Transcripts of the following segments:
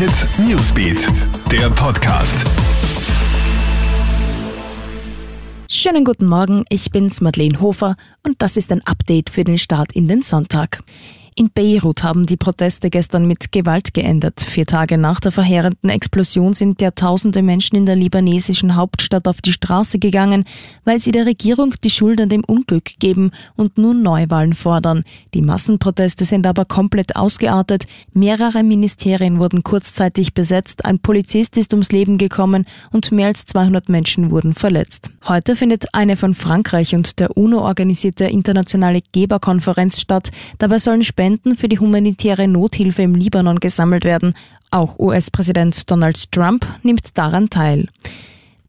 Hit Newsbeat, der Podcast. Schönen guten Morgen, ich bin's Madeleine Hofer und das ist ein Update für den Start in den Sonntag. In Beirut haben die Proteste gestern mit Gewalt geendet. Vier Tage nach der verheerenden Explosion sind Jahrtausende Menschen in der libanesischen Hauptstadt auf die Straße gegangen, weil sie der Regierung die Schuld an dem Unglück geben und nun Neuwahlen fordern. Die Massenproteste sind aber komplett ausgeartet. Mehrere Ministerien wurden kurzzeitig besetzt, ein Polizist ist ums Leben gekommen und mehr als 200 Menschen wurden verletzt. Heute findet eine von Frankreich und der UNO organisierte internationale Geberkonferenz statt. Dabei sollen Spenden für die humanitäre Nothilfe im Libanon gesammelt werden. Auch US-Präsident Donald Trump nimmt daran teil.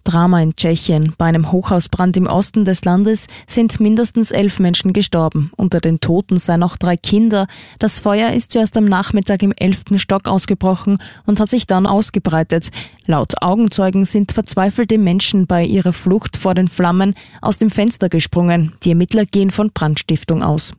Drama in Tschechien. Bei einem Hochhausbrand im Osten des Landes sind mindestens elf Menschen gestorben. Unter den Toten seien auch drei Kinder. Das Feuer ist zuerst am Nachmittag im elften Stock ausgebrochen und hat sich dann ausgebreitet. Laut Augenzeugen sind verzweifelte Menschen bei ihrer Flucht vor den Flammen aus dem Fenster gesprungen. Die Ermittler gehen von Brandstiftung aus.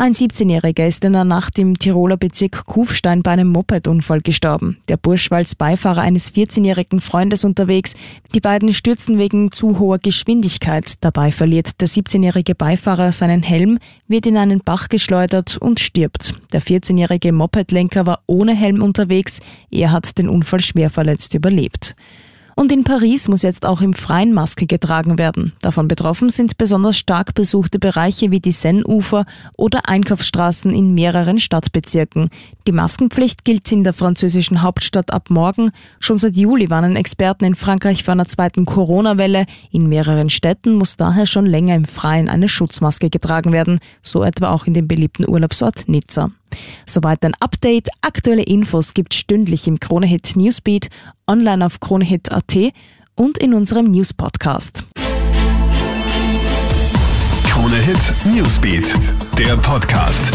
Ein 17-Jähriger ist in der Nacht im Tiroler Bezirk Kufstein bei einem Mopedunfall gestorben. Der Bursch war als Beifahrer eines 14-jährigen Freundes unterwegs. Die beiden stürzen wegen zu hoher Geschwindigkeit. Dabei verliert der 17-jährige Beifahrer seinen Helm, wird in einen Bach geschleudert und stirbt. Der 14-jährige Mopedlenker war ohne Helm unterwegs. Er hat den Unfall schwer verletzt überlebt. Und in Paris muss jetzt auch im Freien Maske getragen werden. Davon betroffen sind besonders stark besuchte Bereiche wie die Seine-Ufer oder Einkaufsstraßen in mehreren Stadtbezirken. Die Maskenpflicht gilt in der französischen Hauptstadt ab morgen. Schon seit Juli warnen Experten in Frankreich vor einer zweiten Corona-Welle. In mehreren Städten muss daher schon länger im Freien eine Schutzmaske getragen werden, so etwa auch in dem beliebten Urlaubsort Nizza. Soweit ein Update. Aktuelle Infos gibt stündlich im Kronehit Newsbeat, online auf kronehit.at und in unserem News Podcast. Kronehit Newsbeat, der Podcast.